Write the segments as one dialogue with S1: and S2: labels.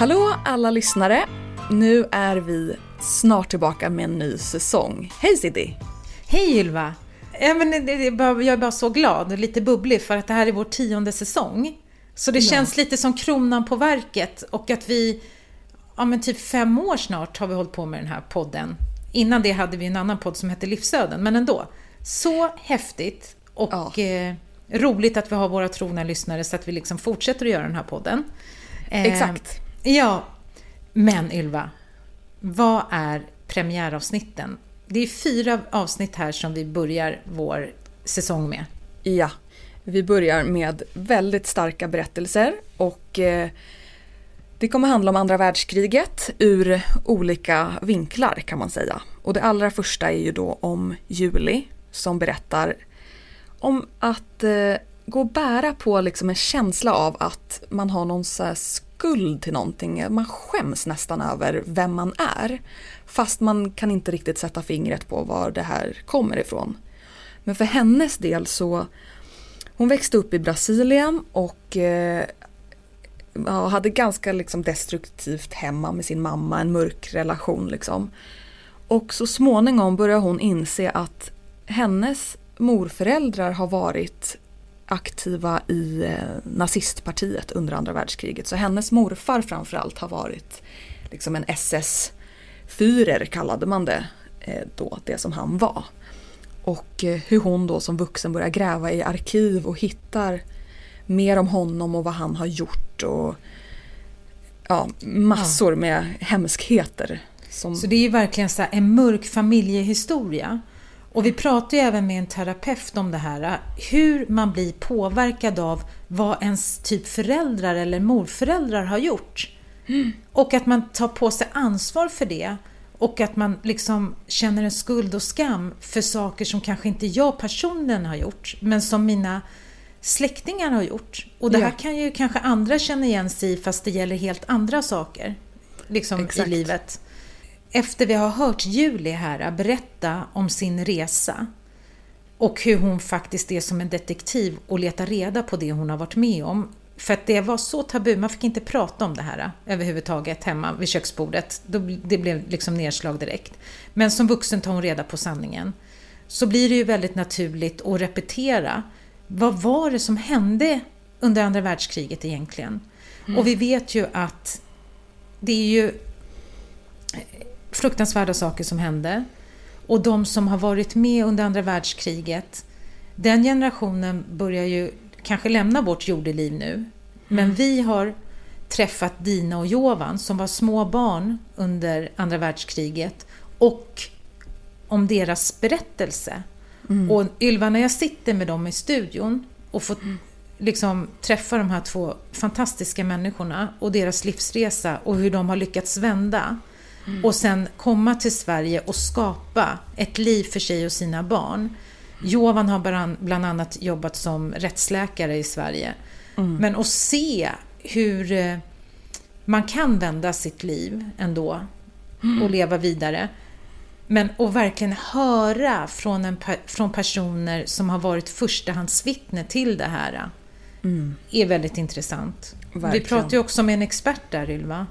S1: Hallå alla lyssnare! Nu är vi snart tillbaka med en ny säsong. Hej Ciddi!
S2: Hej Ylva! Ja, men jag är bara så glad och lite bubblig för att det här är vår tionde säsong. Så det ja. känns lite som kronan på verket och att vi, ja men typ fem år snart har vi hållit på med den här podden. Innan det hade vi en annan podd som hette Livsöden, men ändå. Så häftigt och ja. eh, roligt att vi har våra trogna lyssnare så att vi liksom fortsätter att göra den här podden.
S1: Eh, Exakt.
S2: Ja, men Ylva, vad är premiäravsnitten? Det är fyra avsnitt här som vi börjar vår säsong med.
S1: Ja, vi börjar med väldigt starka berättelser och eh, det kommer handla om andra världskriget ur olika vinklar kan man säga. Och det allra första är ju då om Juli som berättar om att eh, gå och bära på liksom en känsla av att man har någon så skuld till någonting. Man skäms nästan över vem man är. Fast man kan inte riktigt sätta fingret på var det här kommer ifrån. Men för hennes del så, hon växte upp i Brasilien och eh, hade ganska liksom destruktivt hemma med sin mamma, en mörk relation liksom. Och så småningom börjar hon inse att hennes morföräldrar har varit aktiva i eh, nazistpartiet under andra världskriget. Så hennes morfar framförallt har varit liksom en SS-fyrer kallade man det eh, då, det som han var. Och eh, hur hon då som vuxen börjar gräva i arkiv och hittar mer om honom och vad han har gjort och ja, massor med hemskheter.
S2: Som... Så det är ju verkligen så en mörk familjehistoria. Och vi pratar ju även med en terapeut om det här, hur man blir påverkad av vad ens typ föräldrar eller morföräldrar har gjort. Mm. Och att man tar på sig ansvar för det. Och att man liksom känner en skuld och skam för saker som kanske inte jag personligen har gjort, men som mina släktingar har gjort. Och det här kan ju kanske andra känna igen sig i fast det gäller helt andra saker liksom i livet efter vi har hört Julie här berätta om sin resa och hur hon faktiskt är som en detektiv och letar reda på det hon har varit med om. För att det var så tabu, man fick inte prata om det här överhuvudtaget hemma vid köksbordet. Det blev liksom nedslag direkt. Men som vuxen tar hon reda på sanningen. Så blir det ju väldigt naturligt att repetera. Vad var det som hände under andra världskriget egentligen? Mm. Och vi vet ju att det är ju fruktansvärda saker som hände. Och de som har varit med under andra världskriget, den generationen börjar ju kanske lämna vårt jordeliv nu. Men mm. vi har träffat Dina och Jovan som var små barn under andra världskriget och om deras berättelse. Mm. Och Ylva, när jag sitter med dem i studion och får mm. liksom träffa de här två fantastiska människorna och deras livsresa och hur de har lyckats vända Mm. Och sen komma till Sverige och skapa ett liv för sig och sina barn. Jovan har bland annat jobbat som rättsläkare i Sverige. Mm. Men att se hur eh, man kan vända sitt liv ändå mm. och leva vidare. Men att verkligen höra från, en, från personer som har varit förstahandsvittne till det här mm. är väldigt intressant. Verkligen. Vi pratar ju också med en expert där, Ylva.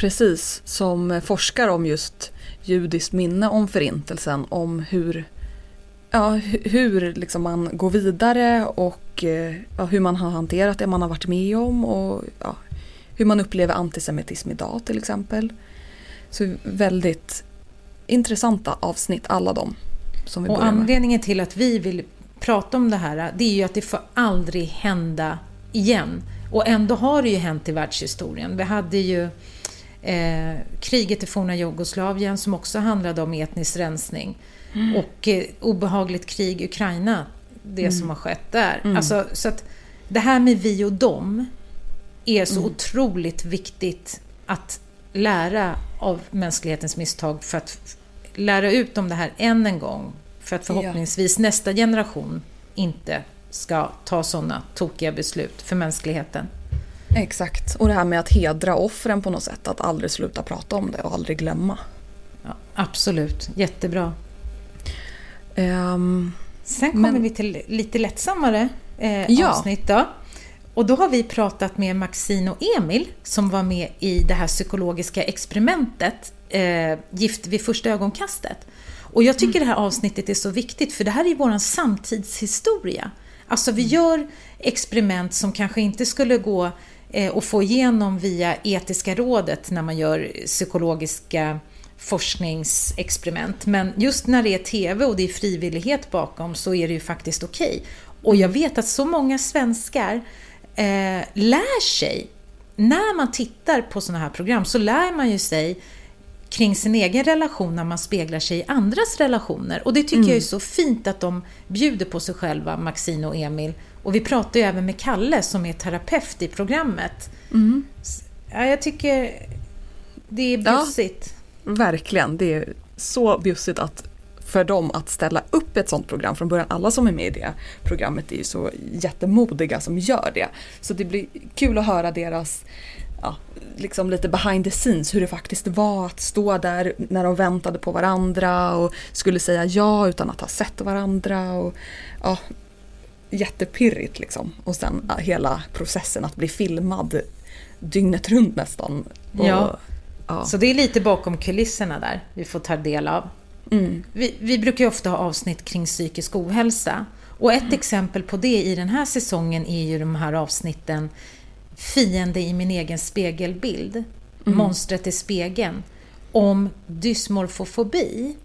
S1: Precis, som forskar om just judiskt minne om förintelsen, om hur, ja, hur liksom man går vidare och ja, hur man har hanterat det man har varit med om och ja, hur man upplever antisemitism idag till exempel. Så väldigt intressanta avsnitt, alla de som vi
S2: Och anledningen till att vi vill prata om det här, det är ju att det får aldrig hända igen. Och ändå har det ju hänt i världshistorien. Vi hade ju eh, kriget i forna Jugoslavien som också handlade om etnisk rensning. Mm. Och eh, obehagligt krig i Ukraina, det mm. som har skett där. Mm. Alltså, så att det här med vi och dem är så mm. otroligt viktigt att lära av mänsklighetens misstag för att lära ut om det här än en gång. För att förhoppningsvis ja. nästa generation inte ska ta sådana tokiga beslut för mänskligheten.
S1: Exakt, och det här med att hedra offren på något sätt, att aldrig sluta prata om det och aldrig glömma.
S2: Ja, absolut, jättebra. Um, Sen kommer men... vi till lite lättsammare eh, ja. avsnitt då. Och då har vi pratat med Maxine och Emil som var med i det här psykologiska experimentet eh, Gift vid första ögonkastet. Och jag tycker det här avsnittet är så viktigt för det här är ju vår samtidshistoria. Alltså vi gör experiment som kanske inte skulle gå eh, att få igenom via etiska rådet när man gör psykologiska forskningsexperiment. Men just när det är TV och det är frivillighet bakom så är det ju faktiskt okej. Okay. Och jag vet att så många svenskar eh, lär sig, när man tittar på sådana här program så lär man ju sig kring sin egen relation när man speglar sig i andras relationer. Och det tycker mm. jag är så fint att de bjuder på sig själva, Maxine och Emil. Och vi pratar ju även med Kalle som är terapeut i programmet. Mm. Ja, jag tycker det är bjussigt.
S1: Ja, verkligen, det är så bjussigt att för dem att ställa upp ett sånt program från början. Alla som är med i det programmet är ju så jättemodiga som gör det. Så det blir kul att höra deras ja, liksom lite behind the scenes hur det faktiskt var att stå där när de väntade på varandra och skulle säga ja utan att ha sett varandra. Och, ja, jättepirrigt liksom. Och sen ja, hela processen att bli filmad dygnet runt nästan. Och,
S2: ja. ja. Så det är lite bakom kulisserna där vi får ta del av. Mm. Vi, vi, brukar ju ofta ha avsnitt kring psykisk ohälsa. Och ett mm. exempel på det i den här säsongen är ju de här avsnitten Fiende i min egen spegelbild, mm. Monstret i spegeln, om dysmorfofobi.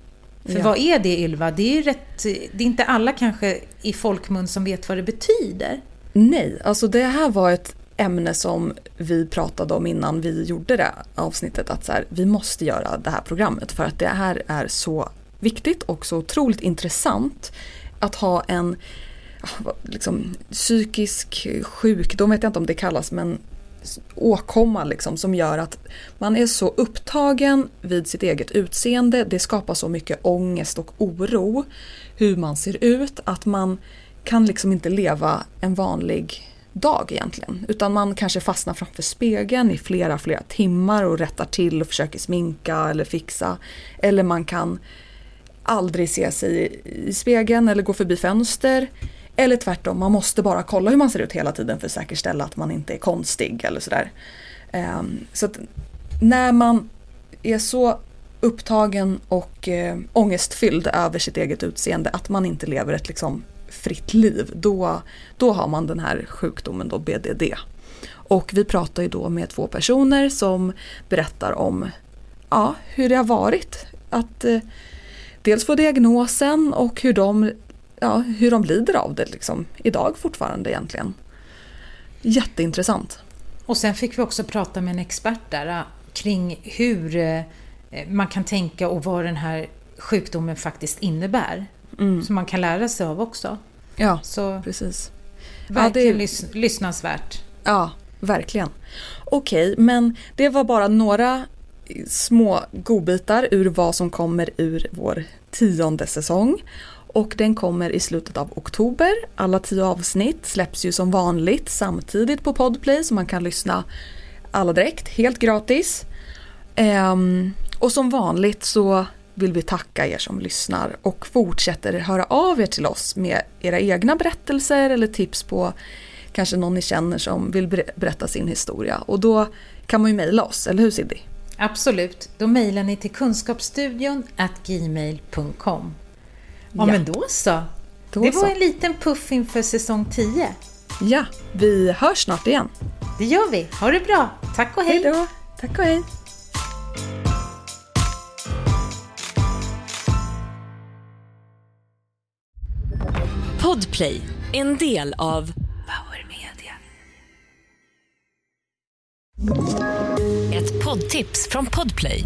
S2: För ja. vad är det Ylva? Det är, rätt, det är inte alla kanske i folkmun som vet vad det betyder.
S1: Nej, alltså det här var ett ämne som vi pratade om innan vi gjorde det avsnittet. Att så här, vi måste göra det här programmet för att det här är så viktigt och så otroligt intressant att ha en liksom, psykisk sjukdom, vet jag inte om det kallas, men åkomma liksom som gör att man är så upptagen vid sitt eget utseende. Det skapar så mycket ångest och oro hur man ser ut att man kan liksom inte leva en vanlig dag egentligen. Utan man kanske fastnar framför spegeln i flera, flera timmar och rättar till och försöker sminka eller fixa. Eller man kan aldrig se sig i spegeln eller gå förbi fönster. Eller tvärtom, man måste bara kolla hur man ser ut hela tiden för att säkerställa att man inte är konstig eller sådär. Ehm, så att när man är så upptagen och eh, ångestfylld över sitt eget utseende att man inte lever ett liksom fritt liv, då, då har man den här sjukdomen då BDD. Och vi pratar ju då med två personer som berättar om ja, hur det har varit att eh, dels få diagnosen och hur de ja, hur de lider av det liksom, idag fortfarande egentligen. Jätteintressant.
S2: Och sen fick vi också prata med en expert där äh, kring hur äh, man kan tänka och vad den här sjukdomen faktiskt innebär. Mm. Som man kan lära sig av också.
S1: Ja, Så, precis.
S2: Verkligen ja, det... Lys lyssnansvärt.
S1: Ja, verkligen. Okej, men det var bara några små godbitar ur vad som kommer ur vår tionde säsong. Och den kommer i slutet av oktober. Alla tio avsnitt släpps ju som vanligt samtidigt på Podplay så man kan lyssna alla direkt, helt gratis. Um, och som vanligt så vill vi tacka er som lyssnar och fortsätter höra av er till oss med era egna berättelser eller tips på kanske någon ni känner som vill berätta sin historia. Och då kan man ju mejla oss, eller hur Siddi?
S2: Absolut, då mejlar ni till kunskapsstudion gmail.com. Ja, men då så. Då det var så. en liten puff inför säsong 10.
S1: Ja, vi hörs snart igen.
S2: Det gör vi. Ha det bra. Tack och hej.
S1: Hej då. Tack och hej.
S3: Podplay, en del av Power Media. Ett poddtips från Podplay.